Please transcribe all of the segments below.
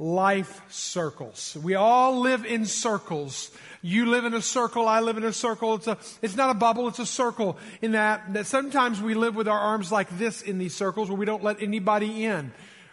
life circles. We all live in circles. You live in a circle, I live in a circle. It's a, it's not a bubble, it's a circle in that, that sometimes we live with our arms like this in these circles where we don't let anybody in.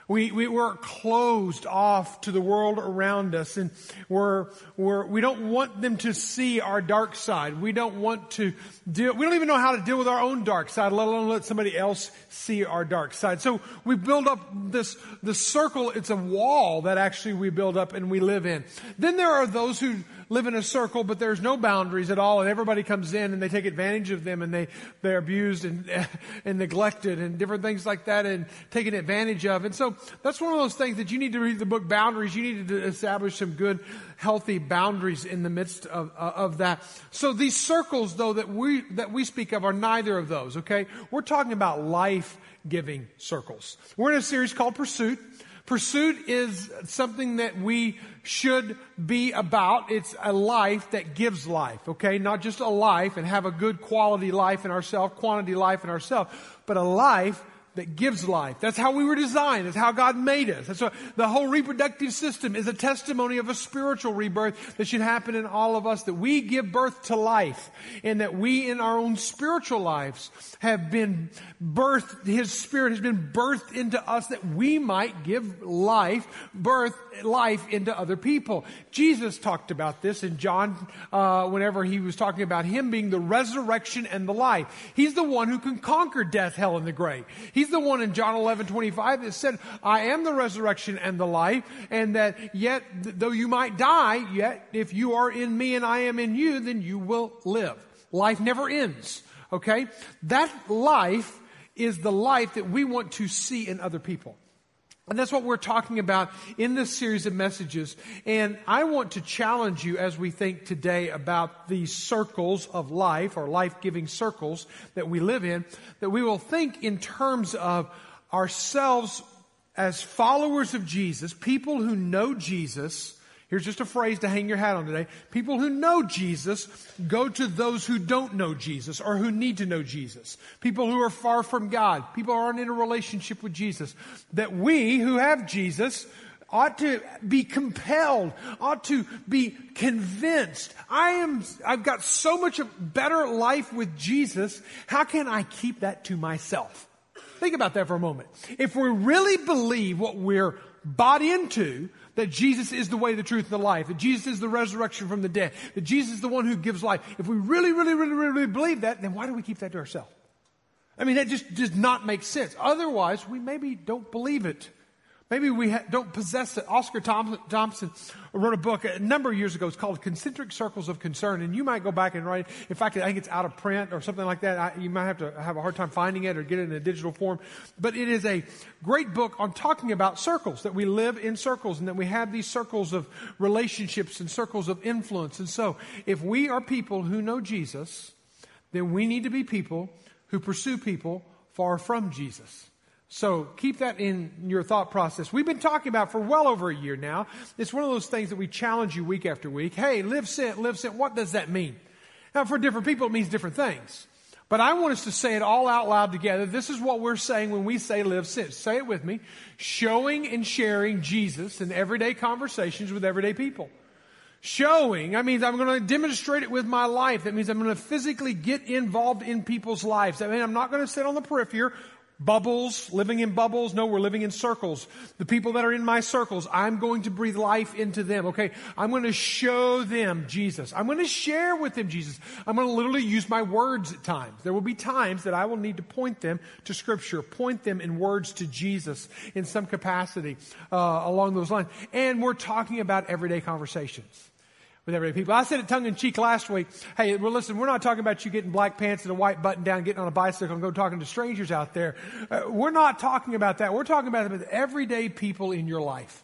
We, we, we're closed off to the world around us and we're, we're, we don't want them to see our dark side. We don't want to deal, we don't even know how to deal with our own dark side, let alone let somebody else see our dark side. So we build up this, this circle. It's a wall that actually we build up and we live in. Then there are those who live in a circle, but there's no boundaries at all, and everybody comes in and they take advantage of them, and they they're abused and and neglected, and different things like that, and taken advantage of. And so that's one of those things that you need to read the book Boundaries. You need to establish some good, healthy boundaries in the midst of uh, of that. So these circles, though, that we that we speak of are neither of those. Okay, we're talking about life giving circles. We're in a series called Pursuit. Pursuit is something that we should be about. It's a life that gives life, okay? Not just a life and have a good quality life in ourselves, quantity life in ourselves, but a life that gives life. That's how we were designed. That's how God made us. That's what the whole reproductive system is a testimony of a spiritual rebirth that should happen in all of us, that we give birth to life and that we in our own spiritual lives have been birthed, His Spirit has been birthed into us that we might give life, birth, life into other people. Jesus talked about this in John, uh, whenever he was talking about Him being the resurrection and the life. He's the one who can conquer death, hell, and the grave. He's He's the one in John 11, 25 that said, I am the resurrection and the life, and that yet, though you might die, yet if you are in me and I am in you, then you will live. Life never ends. Okay? That life is the life that we want to see in other people. And that's what we're talking about in this series of messages. And I want to challenge you as we think today about these circles of life or life-giving circles that we live in, that we will think in terms of ourselves as followers of Jesus, people who know Jesus, Here's just a phrase to hang your hat on today. People who know Jesus go to those who don't know Jesus or who need to know Jesus. People who are far from God. People who aren't in a relationship with Jesus. That we who have Jesus ought to be compelled, ought to be convinced. I am, I've got so much better life with Jesus. How can I keep that to myself? Think about that for a moment. If we really believe what we're bought into, that Jesus is the way, the truth, and the life, that Jesus is the resurrection from the dead, that Jesus is the one who gives life. If we really, really, really, really, really believe that, then why do we keep that to ourselves? I mean, that just does not make sense. Otherwise, we maybe don't believe it. Maybe we ha- don't possess it. Oscar Thompson wrote a book a number of years ago. It's called Concentric Circles of Concern. And you might go back and write, it. in fact, I think it's out of print or something like that. I, you might have to have a hard time finding it or get it in a digital form. But it is a great book on talking about circles, that we live in circles and that we have these circles of relationships and circles of influence. And so, if we are people who know Jesus, then we need to be people who pursue people far from Jesus. So keep that in your thought process. We've been talking about for well over a year now. It's one of those things that we challenge you week after week. Hey, live sent, live sent. What does that mean? Now, for different people, it means different things. But I want us to say it all out loud together. This is what we're saying when we say live sent. Say it with me. Showing and sharing Jesus in everyday conversations with everyday people. Showing, I mean, I'm going to demonstrate it with my life. That means I'm going to physically get involved in people's lives. I mean, I'm not going to sit on the periphery Bubbles, living in bubbles. No, we're living in circles. The people that are in my circles, I'm going to breathe life into them. Okay. I'm going to show them Jesus. I'm going to share with them Jesus. I'm going to literally use my words at times. There will be times that I will need to point them to scripture, point them in words to Jesus in some capacity, uh, along those lines. And we're talking about everyday conversations with everyday people. I said it tongue in cheek last week. Hey, well, listen, we're not talking about you getting black pants and a white button down, getting on a bicycle and go talking to strangers out there. Uh, we're not talking about that. We're talking about the everyday people in your life.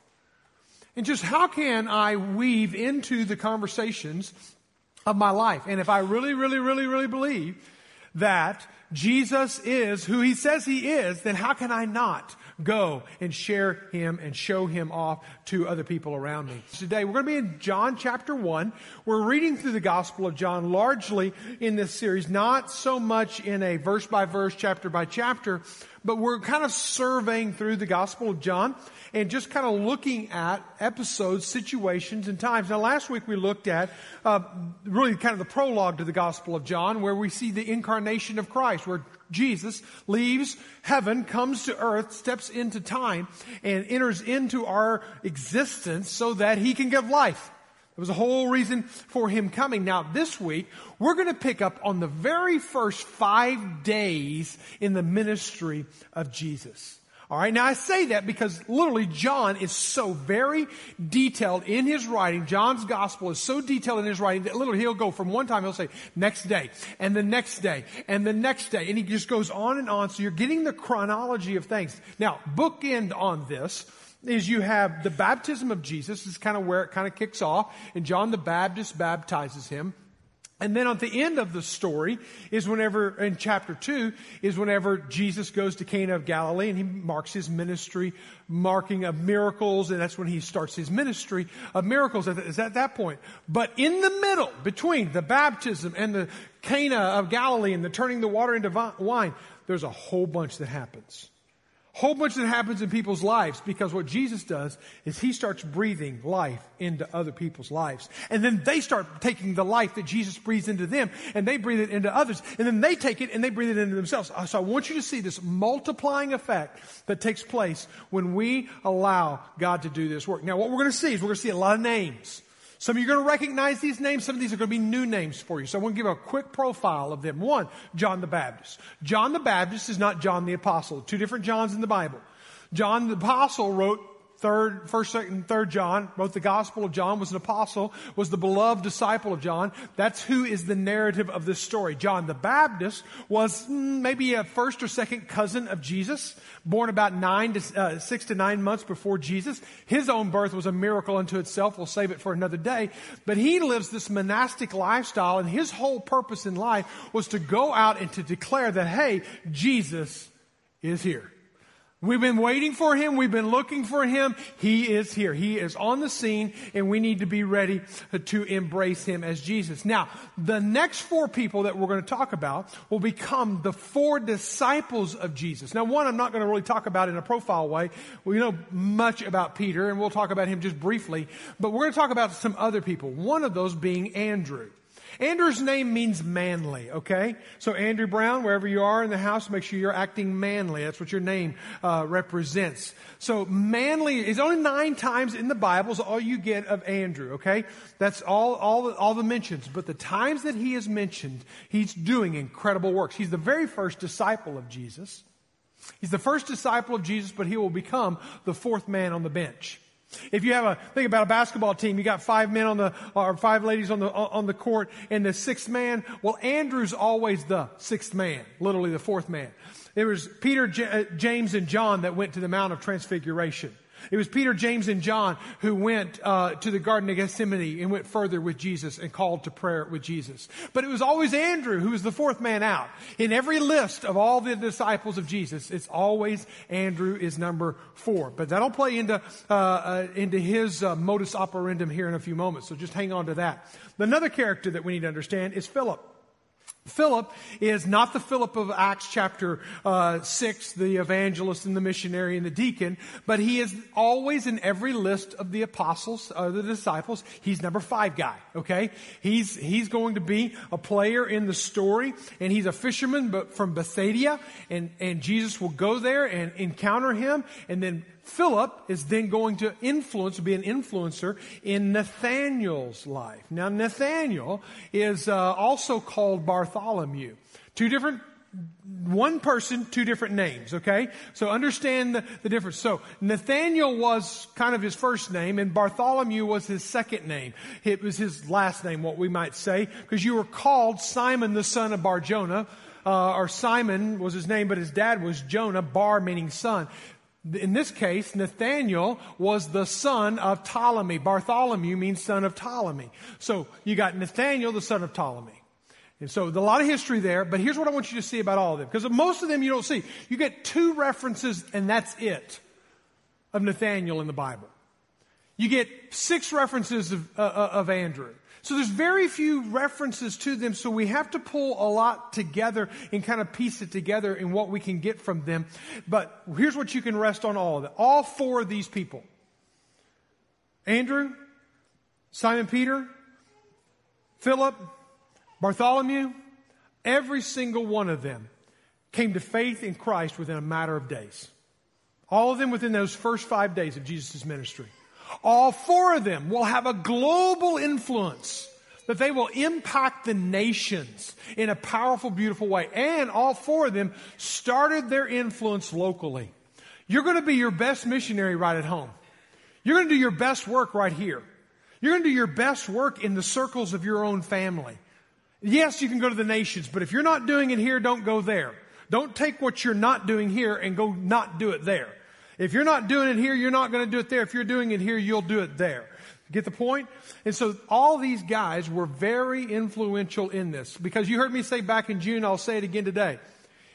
And just how can I weave into the conversations of my life? And if I really, really, really, really believe that Jesus is who he says he is, then how can I not go and share him and show him off to other people around me? Today we're going to be in John chapter 1. We're reading through the Gospel of John largely in this series, not so much in a verse by verse, chapter by chapter, but we're kind of surveying through the Gospel of John and just kind of looking at episodes, situations, and times. Now, last week we looked at uh, really kind of the prologue to the Gospel of John, where we see the incarnation of Christ, where Jesus leaves heaven, comes to earth, steps into time, and enters into our existence so that he can give life. There was a whole reason for him coming. Now, this week, we're going to pick up on the very first five days in the ministry of Jesus. All right. Now I say that because literally John is so very detailed in his writing. John's gospel is so detailed in his writing that literally he'll go from one time, he'll say next day and the next day and the next day. And he just goes on and on. So you're getting the chronology of things. Now, bookend on this is you have the baptism of Jesus is kind of where it kind of kicks off and John the Baptist baptizes him. And then at the end of the story is whenever, in chapter 2, is whenever Jesus goes to Cana of Galilee and he marks his ministry, marking of miracles, and that's when he starts his ministry of miracles is at that point. But in the middle, between the baptism and the Cana of Galilee and the turning the water into wine, there's a whole bunch that happens whole bunch that happens in people's lives because what Jesus does is he starts breathing life into other people's lives. And then they start taking the life that Jesus breathes into them and they breathe it into others. And then they take it and they breathe it into themselves. Uh, so I want you to see this multiplying effect that takes place when we allow God to do this work. Now what we're going to see is we're going to see a lot of names. Some of you are going to recognize these names. Some of these are going to be new names for you. So I want to give a quick profile of them. One, John the Baptist. John the Baptist is not John the Apostle. Two different Johns in the Bible. John the Apostle wrote third, first, second, third John, wrote the Gospel of John, was an apostle, was the beloved disciple of John. That's who is the narrative of this story. John the Baptist was mm, maybe a first or second cousin of Jesus, born about nine to, uh, six to nine months before Jesus. His own birth was a miracle unto itself. We'll save it for another day. But he lives this monastic lifestyle and his whole purpose in life was to go out and to declare that, hey, Jesus is here. We've been waiting for him. We've been looking for him. He is here. He is on the scene and we need to be ready to embrace him as Jesus. Now, the next four people that we're going to talk about will become the four disciples of Jesus. Now, one I'm not going to really talk about in a profile way. We know much about Peter and we'll talk about him just briefly, but we're going to talk about some other people. One of those being Andrew. Andrew's name means manly, okay? So Andrew Brown, wherever you are in the house, make sure you're acting manly. That's what your name uh, represents. So manly is only nine times in the Bible is all you get of Andrew, okay? That's all, all, all the mentions. But the times that he is mentioned, he's doing incredible works. He's the very first disciple of Jesus. He's the first disciple of Jesus, but he will become the fourth man on the bench. If you have a, think about a basketball team, you got five men on the, or five ladies on the, on the court and the sixth man. Well, Andrew's always the sixth man, literally the fourth man. It was Peter, J- uh, James, and John that went to the Mount of Transfiguration. It was Peter, James, and John who went uh, to the Garden of Gethsemane and went further with Jesus and called to prayer with Jesus. But it was always Andrew who was the fourth man out. In every list of all the disciples of Jesus, it's always Andrew is number four. But that'll play into uh, uh, into his uh, modus operandum here in a few moments. So just hang on to that. Another character that we need to understand is Philip. Philip is not the Philip of Acts chapter uh, 6, the evangelist and the missionary and the deacon, but he is always in every list of the apostles, uh, the disciples. He's number five guy, okay? He's, he's going to be a player in the story, and he's a fisherman but from Bethsaida, and, and Jesus will go there and encounter him, and then Philip is then going to influence, be an influencer in Nathaniel's life. Now, Nathaniel is uh, also called Bartholomew. Two different one person, two different names, okay? So understand the, the, difference. So Nathaniel was kind of his first name and Bartholomew was his second name. It was his last name, what we might say, because you were called Simon the son of Barjona, uh, or Simon was his name, but his dad was Jonah, Bar meaning son. In this case, Nathaniel was the son of Ptolemy. Bartholomew means son of Ptolemy. So you got Nathaniel, the son of Ptolemy. And so a lot of history there, but here's what I want you to see about all of them. Because most of them you don't see. You get two references and that's it of Nathaniel in the Bible. You get six references of, uh, uh, of Andrew. So there's very few references to them, so we have to pull a lot together and kind of piece it together in what we can get from them. But here's what you can rest on all of it. All four of these people. Andrew, Simon Peter, Philip, Bartholomew, every single one of them came to faith in Christ within a matter of days. All of them within those first five days of Jesus' ministry. All four of them will have a global influence that they will impact the nations in a powerful, beautiful way. And all four of them started their influence locally. You're going to be your best missionary right at home. You're going to do your best work right here. You're going to do your best work in the circles of your own family. Yes, you can go to the nations, but if you're not doing it here, don't go there. Don't take what you're not doing here and go not do it there. If you're not doing it here, you're not going to do it there. If you're doing it here, you'll do it there. Get the point? And so all these guys were very influential in this because you heard me say back in June, I'll say it again today,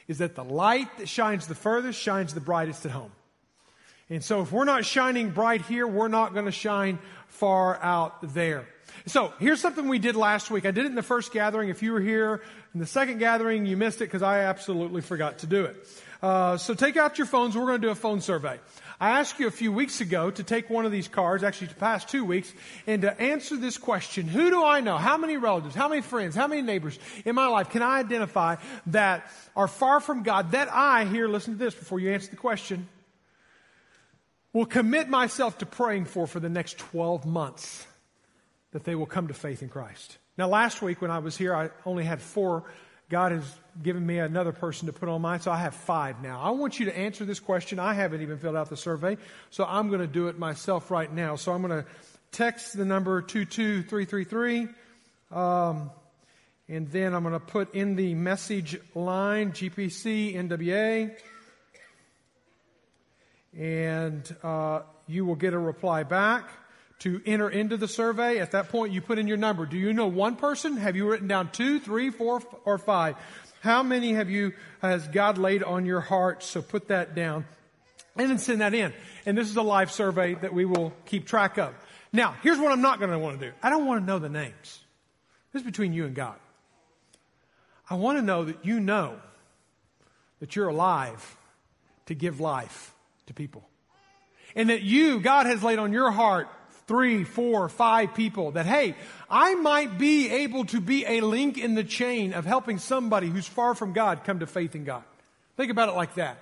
is that the light that shines the furthest shines the brightest at home. And so if we're not shining bright here, we're not going to shine far out there. So here's something we did last week. I did it in the first gathering. If you were here in the second gathering, you missed it because I absolutely forgot to do it. Uh, so take out your phones. We're going to do a phone survey. I asked you a few weeks ago to take one of these cards, actually the past two weeks, and to answer this question, who do I know? How many relatives, how many friends, how many neighbors in my life can I identify that are far from God that I, here, listen to this before you answer the question, will commit myself to praying for for the next 12 months that they will come to faith in Christ. Now last week when I was here, I only had four God has given me another person to put on mine, so I have five now. I want you to answer this question. I haven't even filled out the survey, so I'm going to do it myself right now. So I'm going to text the number 22333, um, and then I'm going to put in the message line GPC NWA, and uh, you will get a reply back to enter into the survey. At that point, you put in your number. Do you know one person? Have you written down two, three, four, or five? How many have you, has God laid on your heart? So put that down and then send that in. And this is a live survey that we will keep track of. Now, here's what I'm not going to want to do. I don't want to know the names. This is between you and God. I want to know that you know that you're alive to give life to people. And that you, God has laid on your heart three, four, five people that, hey, I might be able to be a link in the chain of helping somebody who's far from God come to faith in God. Think about it like that.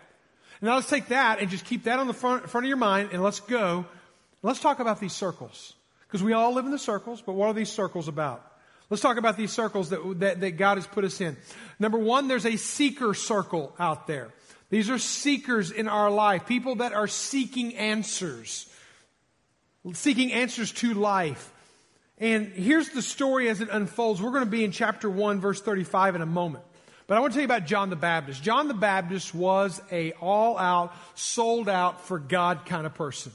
Now let's take that and just keep that on the front, front of your mind and let's go. Let's talk about these circles. Because we all live in the circles, but what are these circles about? Let's talk about these circles that, that, that God has put us in. Number one, there's a seeker circle out there. These are seekers in our life, people that are seeking answers seeking answers to life. And here's the story as it unfolds. We're going to be in chapter 1, verse 35 in a moment. But I want to tell you about John the Baptist. John the Baptist was a all out, sold out for God kind of person.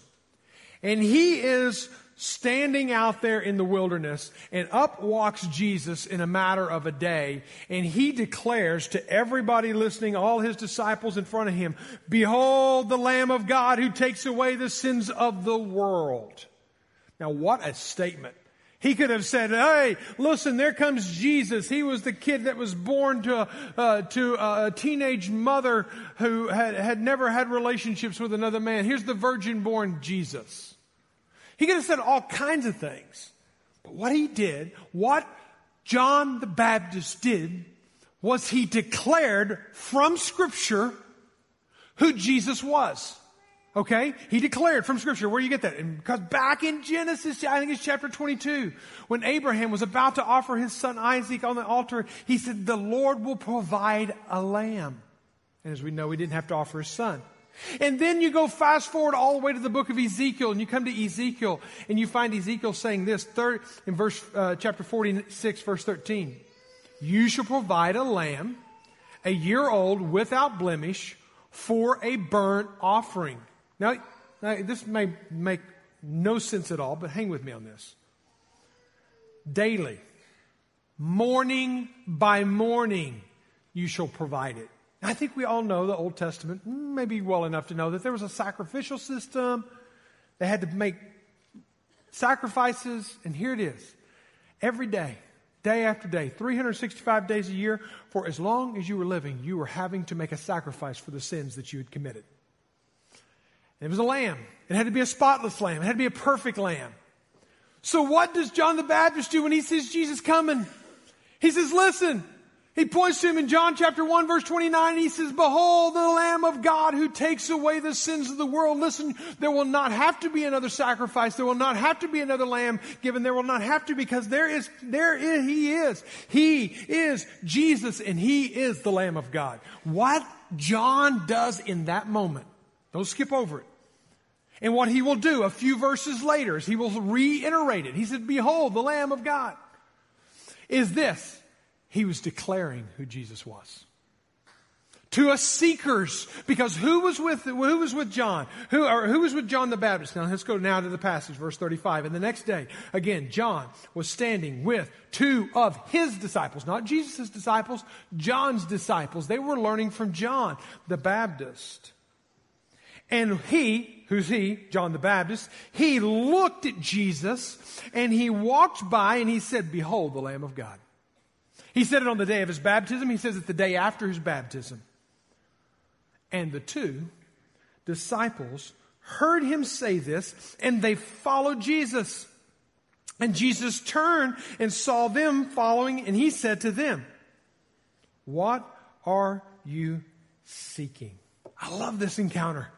And he is standing out there in the wilderness, and up walks Jesus in a matter of a day, and he declares to everybody listening, all his disciples in front of him, Behold the Lamb of God who takes away the sins of the world. Now, what a statement. He could have said, hey, listen, there comes Jesus. He was the kid that was born to, uh, to a teenage mother who had, had never had relationships with another man. Here's the virgin born Jesus. He could have said all kinds of things. But what he did, what John the Baptist did, was he declared from Scripture who Jesus was. Okay? He declared from Scripture. Where do you get that? Because back in Genesis, I think it's chapter 22, when Abraham was about to offer his son Isaac on the altar, he said, The Lord will provide a lamb. And as we know, he didn't have to offer his son. And then you go fast forward all the way to the book of Ezekiel, and you come to Ezekiel, and you find Ezekiel saying this third, in verse uh, chapter 46, verse 13. You shall provide a lamb, a year old, without blemish, for a burnt offering. Now, now this may make no sense at all, but hang with me on this. Daily, morning by morning, you shall provide it. I think we all know the Old Testament, maybe well enough to know that there was a sacrificial system. They had to make sacrifices, and here it is. Every day, day after day, 365 days a year, for as long as you were living, you were having to make a sacrifice for the sins that you had committed. And it was a lamb. It had to be a spotless lamb. It had to be a perfect lamb. So what does John the Baptist do when he sees Jesus coming? He says, listen, he points to him in John chapter 1 verse 29 he says, Behold the Lamb of God who takes away the sins of the world. Listen, there will not have to be another sacrifice. There will not have to be another lamb given. There will not have to because there is, there is, he is. He is Jesus and he is the Lamb of God. What John does in that moment, don't skip over it. And what he will do a few verses later is he will reiterate it. He said, Behold the Lamb of God. Is this. He was declaring who Jesus was. To us seekers, because who was with, who was with John? Who, or who was with John the Baptist? Now let's go now to the passage, verse 35. And the next day, again, John was standing with two of his disciples, not Jesus' disciples, John's disciples. They were learning from John the Baptist. And he, who's he? John the Baptist, he looked at Jesus and he walked by and he said, Behold the Lamb of God. He said it on the day of his baptism. He says it the day after his baptism. And the two disciples heard him say this and they followed Jesus. And Jesus turned and saw them following and he said to them, What are you seeking? I love this encounter.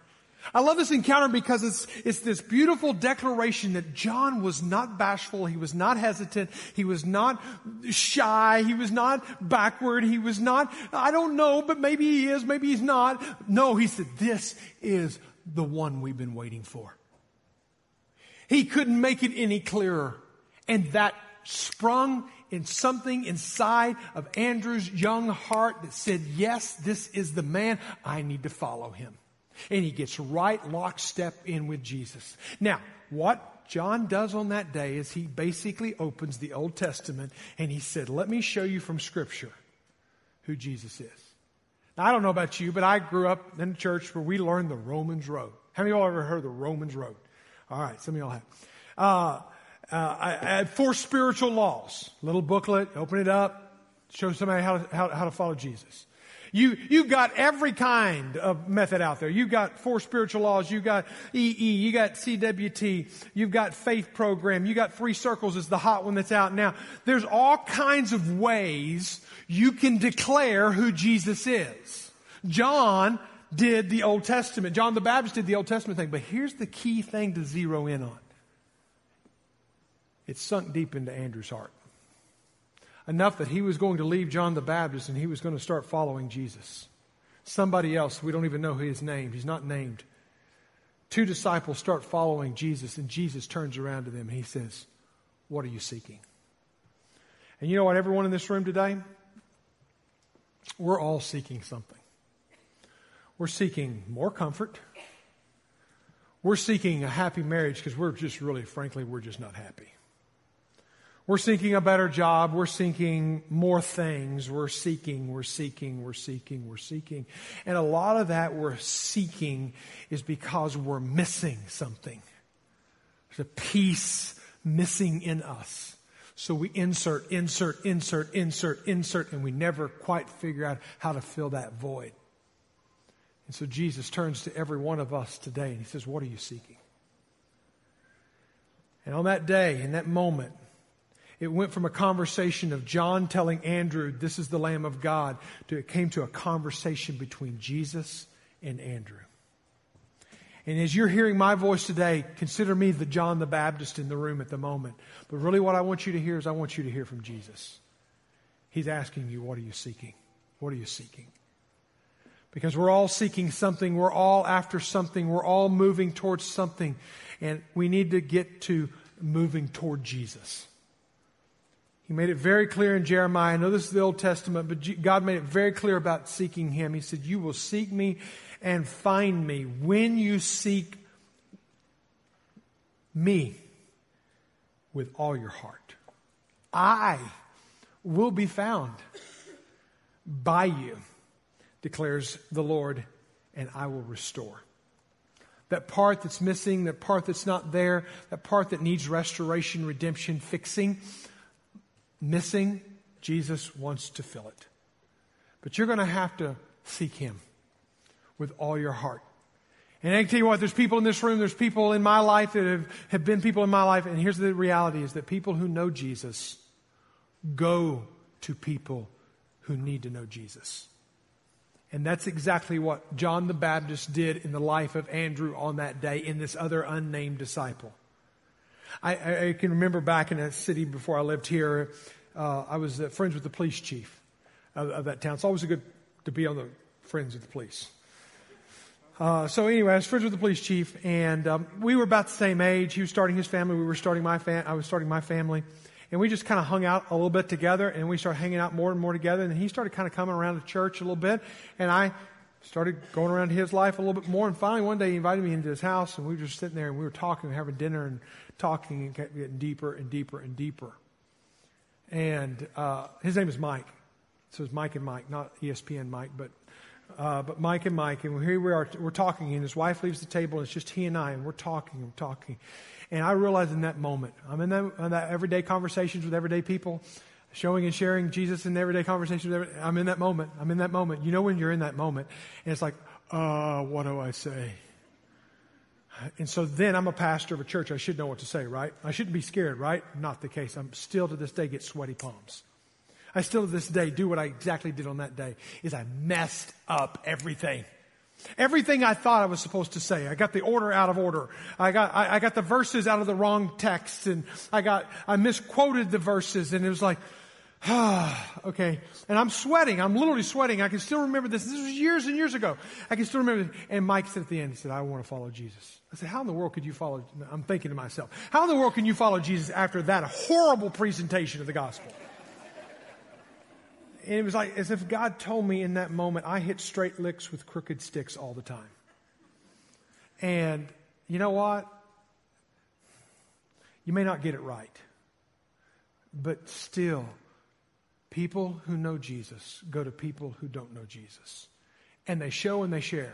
I love this encounter because it's, it's this beautiful declaration that John was not bashful. He was not hesitant. He was not shy. He was not backward. He was not, I don't know, but maybe he is, maybe he's not. No, he said, this is the one we've been waiting for. He couldn't make it any clearer. And that sprung in something inside of Andrew's young heart that said, yes, this is the man. I need to follow him. And he gets right lockstep in with Jesus. Now, what John does on that day is he basically opens the Old Testament and he said, Let me show you from Scripture who Jesus is. Now, I don't know about you, but I grew up in a church where we learned the Romans Road. How many of y'all ever heard the Romans Road? All right, some of y'all have. Uh, uh, I, I, had four spiritual laws. Little booklet, open it up, show somebody how how, how to follow Jesus. You, you've got every kind of method out there. You've got four spiritual laws. You've got EE. You got CWT. You've got faith program. You've got three circles is the hot one that's out now. There's all kinds of ways you can declare who Jesus is. John did the Old Testament. John the Baptist did the Old Testament thing. But here's the key thing to zero in on. It's sunk deep into Andrew's heart enough that he was going to leave John the Baptist and he was going to start following Jesus. Somebody else, we don't even know his name, he's not named. Two disciples start following Jesus, and Jesus turns around to them and he says, What are you seeking? And you know what, everyone in this room today? We're all seeking something. We're seeking more comfort. We're seeking a happy marriage because we're just really, frankly, we're just not happy. We're seeking a better job. We're seeking more things. We're seeking, we're seeking, we're seeking, we're seeking. And a lot of that we're seeking is because we're missing something. There's a piece missing in us. So we insert, insert, insert, insert, insert, and we never quite figure out how to fill that void. And so Jesus turns to every one of us today and he says, What are you seeking? And on that day, in that moment, it went from a conversation of John telling Andrew, This is the Lamb of God, to it came to a conversation between Jesus and Andrew. And as you're hearing my voice today, consider me the John the Baptist in the room at the moment. But really, what I want you to hear is I want you to hear from Jesus. He's asking you, What are you seeking? What are you seeking? Because we're all seeking something, we're all after something, we're all moving towards something, and we need to get to moving toward Jesus. He made it very clear in Jeremiah. I know this is the Old Testament, but God made it very clear about seeking Him. He said, You will seek me and find me when you seek me with all your heart. I will be found by you, declares the Lord, and I will restore. that part that's missing, that part that's not there, that part that needs restoration, redemption, fixing, missing, Jesus wants to fill it. But you're going to have to seek Him with all your heart. And I can tell you what, there's people in this room, there's people in my life that have, have been people in my life, and here's the reality is that people who know Jesus go to people who need to know Jesus. And that's exactly what John the Baptist did in the life of Andrew on that day in this other unnamed disciple. I, I can remember back in a city before I lived here, uh, I was uh, friends with the police chief of, of, that town. It's always good to be on the friends of the police. Uh, so anyway, I was friends with the police chief, and um, we were about the same age. He was starting his family. We were starting my fam- I was starting my family, and we just kind of hung out a little bit together, and we started hanging out more and more together. And he started kind of coming around to church a little bit, and I started going around his life a little bit more. And finally, one day, he invited me into his house, and we were just sitting there, and we were talking, having dinner, and talking, and kept getting deeper and deeper and deeper. And uh, his name is Mike, so it's Mike and Mike, not ESPN Mike, but uh, but Mike and Mike, and here we are, we're talking, and his wife leaves the table, and it's just he and I, and we're talking and talking. And I realize in that moment, I'm in that, in that everyday conversations with everyday people, showing and sharing Jesus in everyday conversations. Every, I'm in that moment. I'm in that moment. You know when you're in that moment, and it's like, uh, what do I say? And so then I'm a pastor of a church. I should know what to say, right? I shouldn't be scared, right? Not the case. I'm still to this day get sweaty palms. I still to this day do what I exactly did on that day is I messed up everything. Everything I thought I was supposed to say. I got the order out of order. I got, I, I got the verses out of the wrong text and I got, I misquoted the verses and it was like, okay. And I'm sweating. I'm literally sweating. I can still remember this. This was years and years ago. I can still remember. And Mike said at the end, he said, I want to follow Jesus. I said, how in the world could you follow? I'm thinking to myself, how in the world can you follow Jesus after that horrible presentation of the gospel? And it was like as if God told me in that moment, I hit straight licks with crooked sticks all the time. And you know what? You may not get it right. But still, people who know Jesus go to people who don't know Jesus. And they show and they share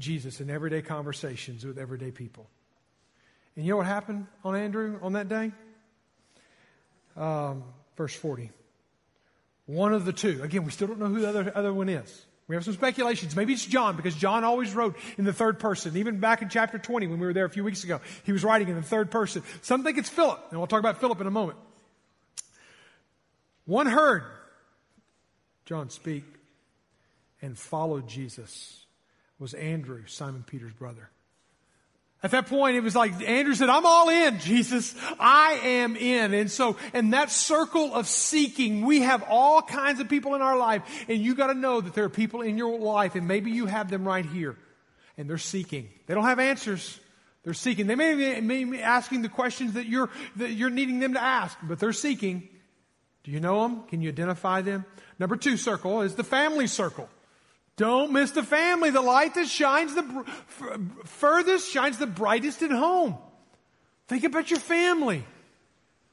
Jesus in everyday conversations with everyday people. And you know what happened on Andrew on that day? Um, verse 40. One of the two. Again, we still don't know who the other, other one is. We have some speculations. Maybe it's John because John always wrote in the third person. Even back in chapter 20 when we were there a few weeks ago, he was writing in the third person. Some think it's Philip, and we'll talk about Philip in a moment. One heard John speak and followed Jesus was Andrew, Simon Peter's brother. At that point, it was like Andrew said, I'm all in, Jesus. I am in. And so, in that circle of seeking, we have all kinds of people in our life. And you got to know that there are people in your life, and maybe you have them right here. And they're seeking. They don't have answers. They're seeking. They may, may be asking the questions that you're, that you're needing them to ask, but they're seeking. Do you know them? Can you identify them? Number two circle is the family circle. Don't miss the family. The light that shines the furthest shines the brightest at home. Think about your family.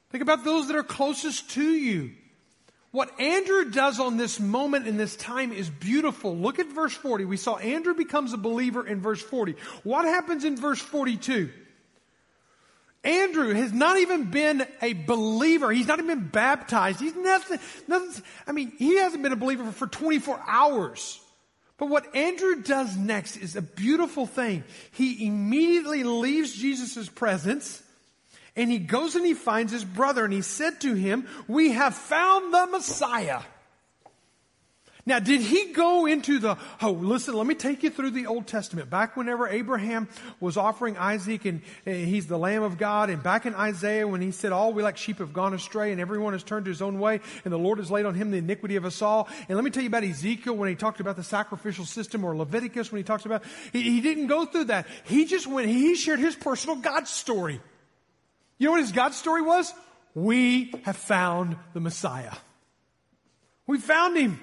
Think about those that are closest to you. What Andrew does on this moment in this time is beautiful. Look at verse 40. We saw Andrew becomes a believer in verse 40. What happens in verse 42? Andrew has not even been a believer. He's not even been baptized. He's nothing, nothing, I mean, he hasn't been a believer for 24 hours. But what Andrew does next is a beautiful thing. He immediately leaves Jesus' presence and he goes and he finds his brother and he said to him, we have found the Messiah. Now, did he go into the, oh, listen, let me take you through the Old Testament. Back whenever Abraham was offering Isaac and, and, he's the Lamb of God, and back in Isaiah when he said, all we like sheep have gone astray and everyone has turned to his own way and the Lord has laid on him the iniquity of us all. And let me tell you about Ezekiel when he talked about the sacrificial system or Leviticus when he talks about, he, he didn't go through that. He just went, he shared his personal God story. You know what his God story was? We have found the Messiah. We found him.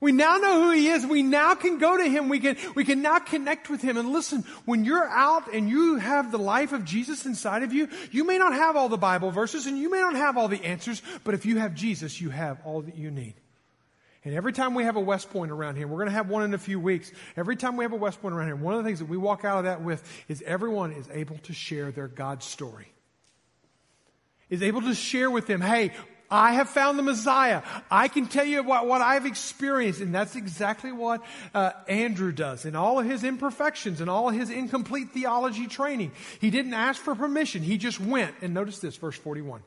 We now know who he is. We now can go to him. We can, we can now connect with him. And listen, when you're out and you have the life of Jesus inside of you, you may not have all the Bible verses and you may not have all the answers, but if you have Jesus, you have all that you need. And every time we have a West Point around here, we're going to have one in a few weeks. Every time we have a West Point around here, one of the things that we walk out of that with is everyone is able to share their God story. Is able to share with them, hey, I have found the Messiah. I can tell you what, what I've experienced. And that's exactly what uh, Andrew does in all of his imperfections and all of his incomplete theology training. He didn't ask for permission. He just went. And notice this, verse 41.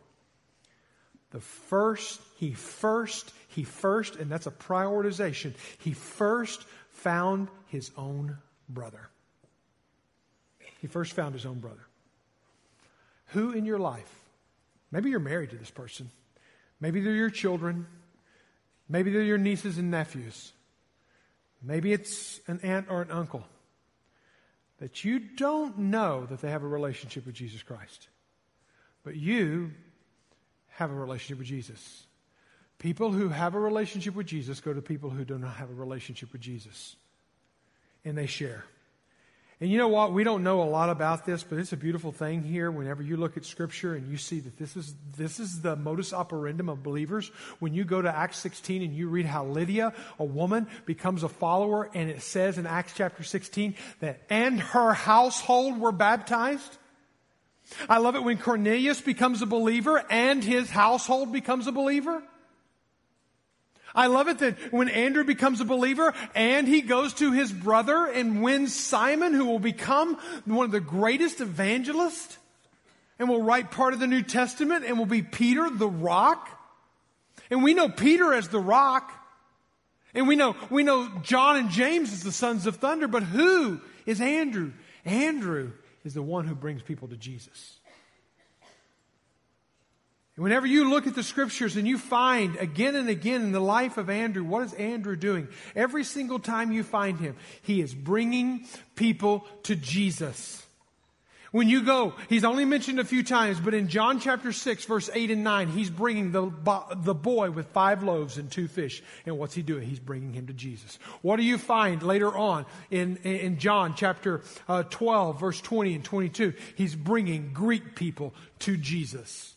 The first, he first, he first, and that's a prioritization. He first found his own brother. He first found his own brother. Who in your life, maybe you're married to this person, Maybe they're your children. Maybe they're your nieces and nephews. Maybe it's an aunt or an uncle that you don't know that they have a relationship with Jesus Christ. But you have a relationship with Jesus. People who have a relationship with Jesus go to people who do not have a relationship with Jesus. And they share. And you know what? We don't know a lot about this, but it's a beautiful thing here whenever you look at scripture and you see that this is, this is the modus operandum of believers. When you go to Acts 16 and you read how Lydia, a woman, becomes a follower and it says in Acts chapter 16 that and her household were baptized. I love it when Cornelius becomes a believer and his household becomes a believer. I love it that when Andrew becomes a believer and he goes to his brother and wins Simon, who will become one of the greatest evangelists and will write part of the New Testament and will be Peter the rock. And we know Peter as the rock. And we know, we know John and James as the sons of thunder, but who is Andrew? Andrew is the one who brings people to Jesus. Whenever you look at the scriptures and you find again and again in the life of Andrew, what is Andrew doing? Every single time you find him, he is bringing people to Jesus. When you go, he's only mentioned a few times, but in John chapter 6, verse 8 and 9, he's bringing the, the boy with five loaves and two fish. And what's he doing? He's bringing him to Jesus. What do you find later on in, in John chapter uh, 12, verse 20 and 22? He's bringing Greek people to Jesus.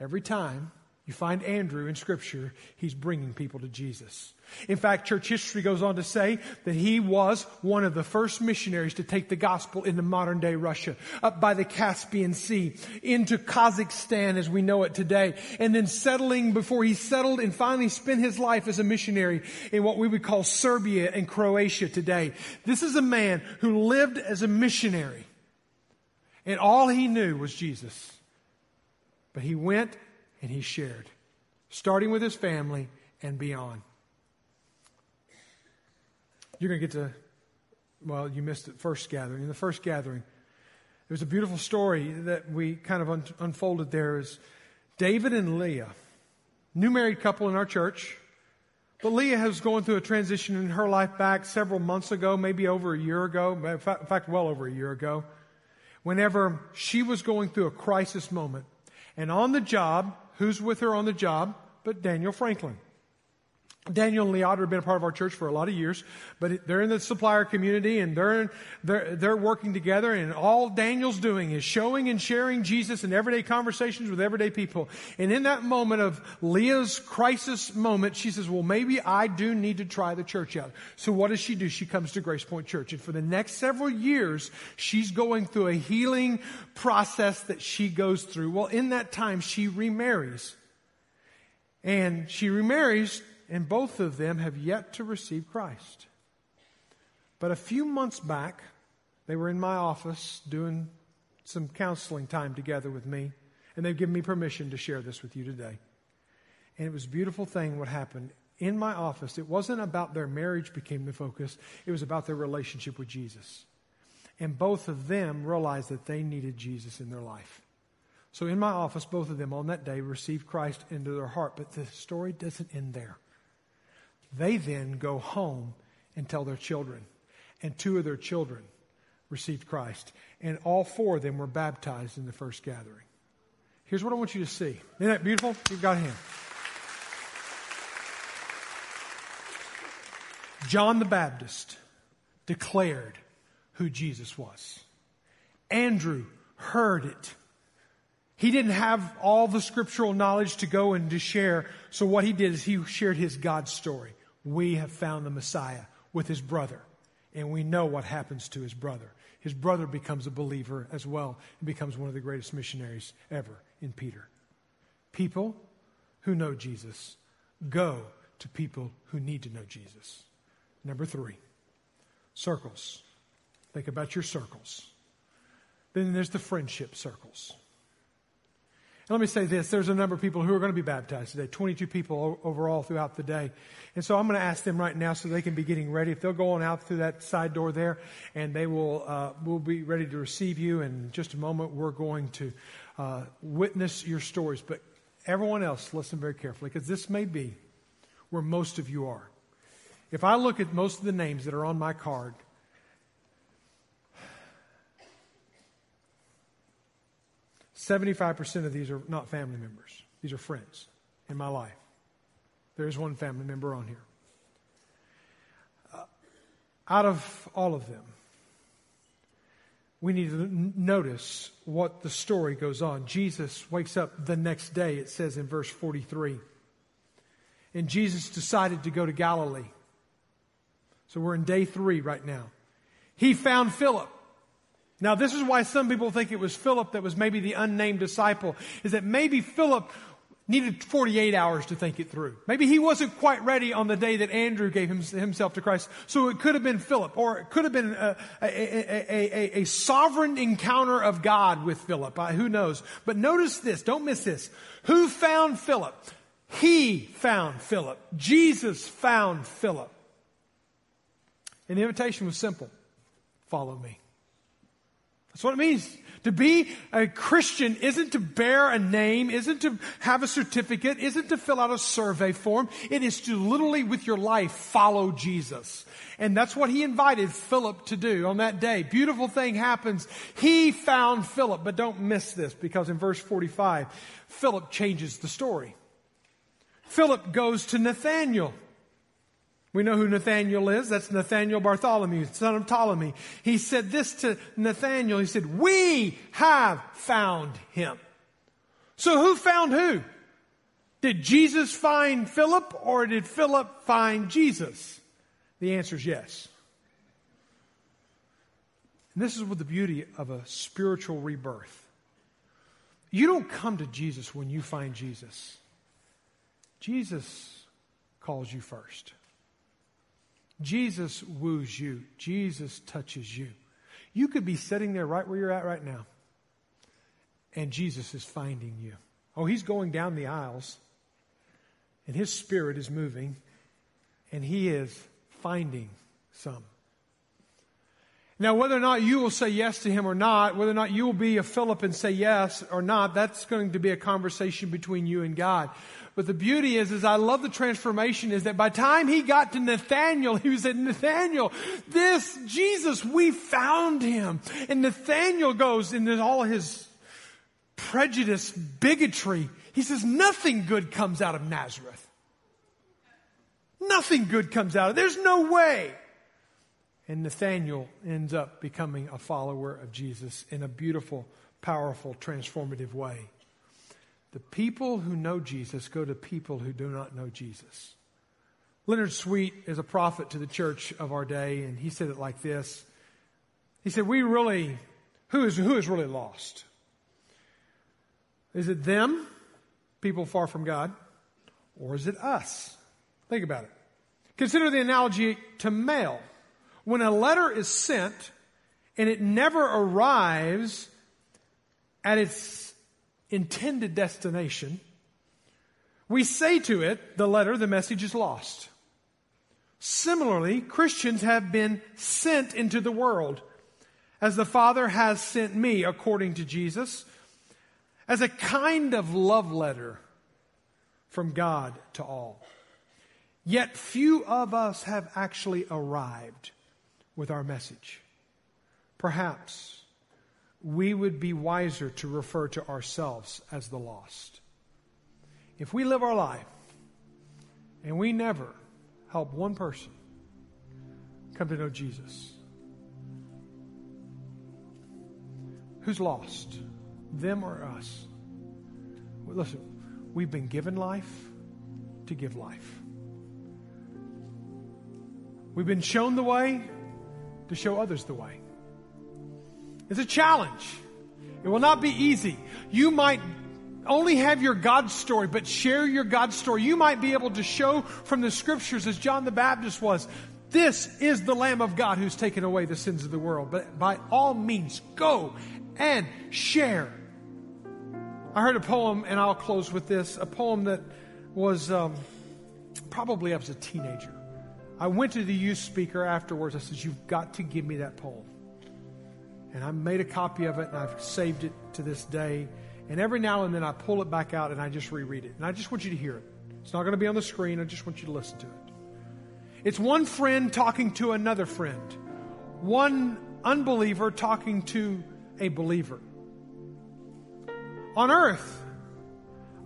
Every time you find Andrew in Scripture, he's bringing people to Jesus. In fact, church history goes on to say that he was one of the first missionaries to take the gospel into modern day Russia, up by the Caspian Sea, into Kazakhstan as we know it today, and then settling before he settled and finally spent his life as a missionary in what we would call Serbia and Croatia today. This is a man who lived as a missionary, and all he knew was Jesus. But he went and he shared, starting with his family and beyond. You're going to get to, well, you missed the first gathering. In the first gathering, there was a beautiful story that we kind of un- unfolded there is David and Leah, new married couple in our church. But Leah was going through a transition in her life back several months ago, maybe over a year ago, in fact, well over a year ago, whenever she was going through a crisis moment. And on the job, who's with her on the job? But Daniel Franklin. Daniel and Leota have been a part of our church for a lot of years, but they're in the supplier community and they're, they're, they're working together and all Daniel's doing is showing and sharing Jesus in everyday conversations with everyday people. And in that moment of Leah's crisis moment, she says, well, maybe I do need to try the church out. So what does she do? She comes to Grace Point Church and for the next several years, she's going through a healing process that she goes through. Well, in that time, she remarries. And she remarries and both of them have yet to receive Christ. But a few months back, they were in my office doing some counseling time together with me, and they've given me permission to share this with you today. And it was a beautiful thing what happened. In my office, it wasn't about their marriage became the focus, it was about their relationship with Jesus. And both of them realized that they needed Jesus in their life. So in my office, both of them on that day received Christ into their heart. But the story doesn't end there. They then go home and tell their children. And two of their children received Christ. And all four of them were baptized in the first gathering. Here's what I want you to see. Isn't that beautiful? You've got him. John the Baptist declared who Jesus was. Andrew heard it. He didn't have all the scriptural knowledge to go and to share. So what he did is he shared his God story. We have found the Messiah with his brother. And we know what happens to his brother. His brother becomes a believer as well and becomes one of the greatest missionaries ever in Peter. People who know Jesus go to people who need to know Jesus. Number three, circles. Think about your circles. Then there's the friendship circles. Let me say this there's a number of people who are going to be baptized today, 22 people overall throughout the day. And so I'm going to ask them right now so they can be getting ready. If they'll go on out through that side door there, and they will uh, will be ready to receive you. And in just a moment, we're going to uh, witness your stories. But everyone else, listen very carefully, because this may be where most of you are. If I look at most of the names that are on my card, Seventy-five percent of these are not family members; these are friends in my life. There is one family member on here. Uh, out of all of them, we need to notice what the story goes on. Jesus wakes up the next day, it says in verse 43. And Jesus decided to go to Galilee. So we're in day three right now. He found Philip. Now, this is why some people think it was Philip that was maybe the unnamed disciple, is that maybe Philip needed 48 hours to think it through. Maybe he wasn't quite ready on the day that Andrew gave himself to Christ. So it could have been Philip, or it could have been a, a, a, a sovereign encounter of God with Philip. Uh, who knows? But notice this. Don't miss this. Who found Philip? He found Philip. Jesus found Philip. And the invitation was simple. Follow me. That's what it means. To be a Christian isn't to bear a name, isn't to have a certificate, isn't to fill out a survey form. It is to literally, with your life, follow Jesus. And that's what he invited Philip to do on that day. Beautiful thing happens. He found Philip, but don't miss this because in verse 45, Philip changes the story. Philip goes to Nathanael. We know who Nathaniel is. That's Nathaniel Bartholomew, son of Ptolemy. He said this to Nathaniel. He said, We have found him. So who found who? Did Jesus find Philip or did Philip find Jesus? The answer is yes. And this is what the beauty of a spiritual rebirth. You don't come to Jesus when you find Jesus. Jesus calls you first. Jesus woos you. Jesus touches you. You could be sitting there right where you're at right now, and Jesus is finding you. Oh, he's going down the aisles, and his spirit is moving, and he is finding some. Now, whether or not you will say yes to him or not, whether or not you will be a Philip and say yes or not, that's going to be a conversation between you and God. But the beauty is, is I love the transformation is that by time he got to Nathaniel, he said, Nathaniel, this Jesus, we found him. And Nathaniel goes into all his prejudice, bigotry. He says, nothing good comes out of Nazareth. Nothing good comes out of There's no way. And Nathaniel ends up becoming a follower of Jesus in a beautiful, powerful, transformative way. The people who know Jesus go to people who do not know Jesus. Leonard Sweet is a prophet to the church of our day, and he said it like this. He said, We really, who is, who is really lost? Is it them, people far from God, or is it us? Think about it. Consider the analogy to mail. When a letter is sent and it never arrives at its intended destination, we say to it, the letter, the message is lost. Similarly, Christians have been sent into the world as the Father has sent me, according to Jesus, as a kind of love letter from God to all. Yet few of us have actually arrived with our message. Perhaps we would be wiser to refer to ourselves as the lost. If we live our life and we never help one person come to know Jesus, who's lost? Them or us? Listen, we've been given life to give life. We've been shown the way to show others the way. It's a challenge. It will not be easy. You might only have your God story, but share your God story. You might be able to show from the scriptures, as John the Baptist was, this is the Lamb of God who's taken away the sins of the world. But by all means, go and share. I heard a poem, and I'll close with this a poem that was um, probably I was a teenager. I went to the youth speaker afterwards. I said, You've got to give me that poll. And I made a copy of it, and I've saved it to this day. And every now and then I pull it back out and I just reread it. And I just want you to hear it. It's not going to be on the screen. I just want you to listen to it. It's one friend talking to another friend, one unbeliever talking to a believer. On earth,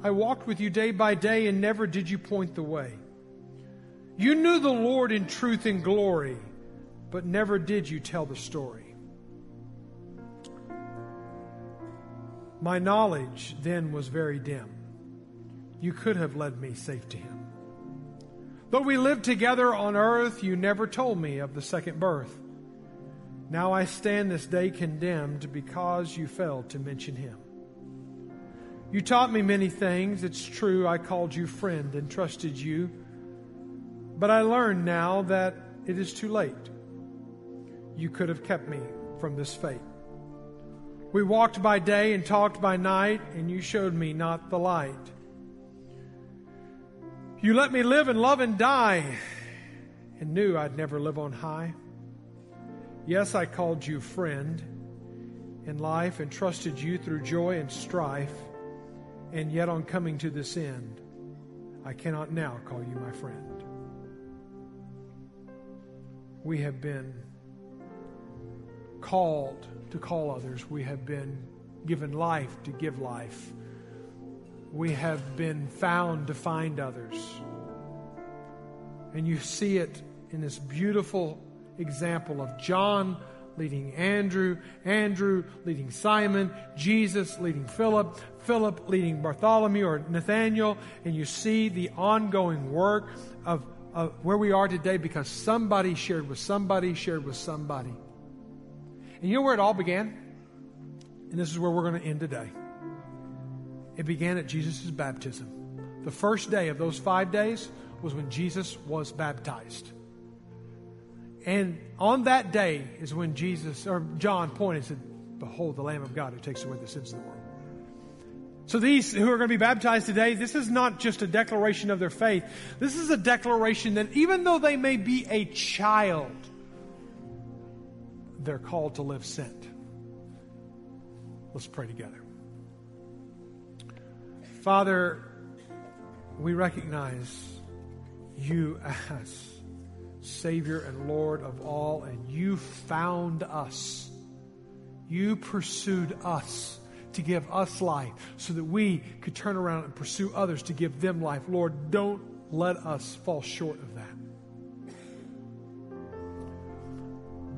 I walked with you day by day and never did you point the way. You knew the Lord in truth and glory, but never did you tell the story. My knowledge then was very dim. You could have led me safe to Him. Though we lived together on earth, you never told me of the second birth. Now I stand this day condemned because you failed to mention Him. You taught me many things. It's true, I called you friend and trusted you. But I learn now that it is too late. You could have kept me from this fate. We walked by day and talked by night, and you showed me not the light. You let me live and love and die, and knew I'd never live on high. Yes, I called you friend in life and trusted you through joy and strife. And yet, on coming to this end, I cannot now call you my friend. We have been called to call others, we have been given life to give life, we have been found to find others. And you see it in this beautiful example of John leading Andrew, Andrew leading Simon, Jesus leading Philip, Philip leading Bartholomew or Nathaniel, and you see the ongoing work of, of where we are today because somebody shared with somebody, shared with somebody. And you know where it all began? And this is where we're going to end today. It began at Jesus' baptism. The first day of those five days was when Jesus was baptized. And on that day is when Jesus, or John pointed and said, Behold, the Lamb of God who takes away the sins of the world. So these who are going to be baptized today, this is not just a declaration of their faith. This is a declaration that even though they may be a child, they're called to live sent. Let's pray together. Father, we recognize you as Savior and Lord of all, and you found us. You pursued us to give us life so that we could turn around and pursue others to give them life. Lord, don't let us fall short of that.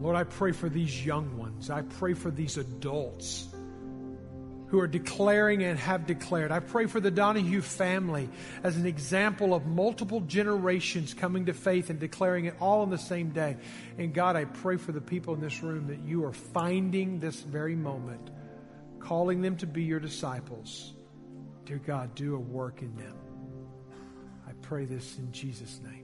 Lord, I pray for these young ones. I pray for these adults who are declaring and have declared. I pray for the Donahue family as an example of multiple generations coming to faith and declaring it all on the same day. And God, I pray for the people in this room that you are finding this very moment, calling them to be your disciples. Dear God, do a work in them. I pray this in Jesus' name.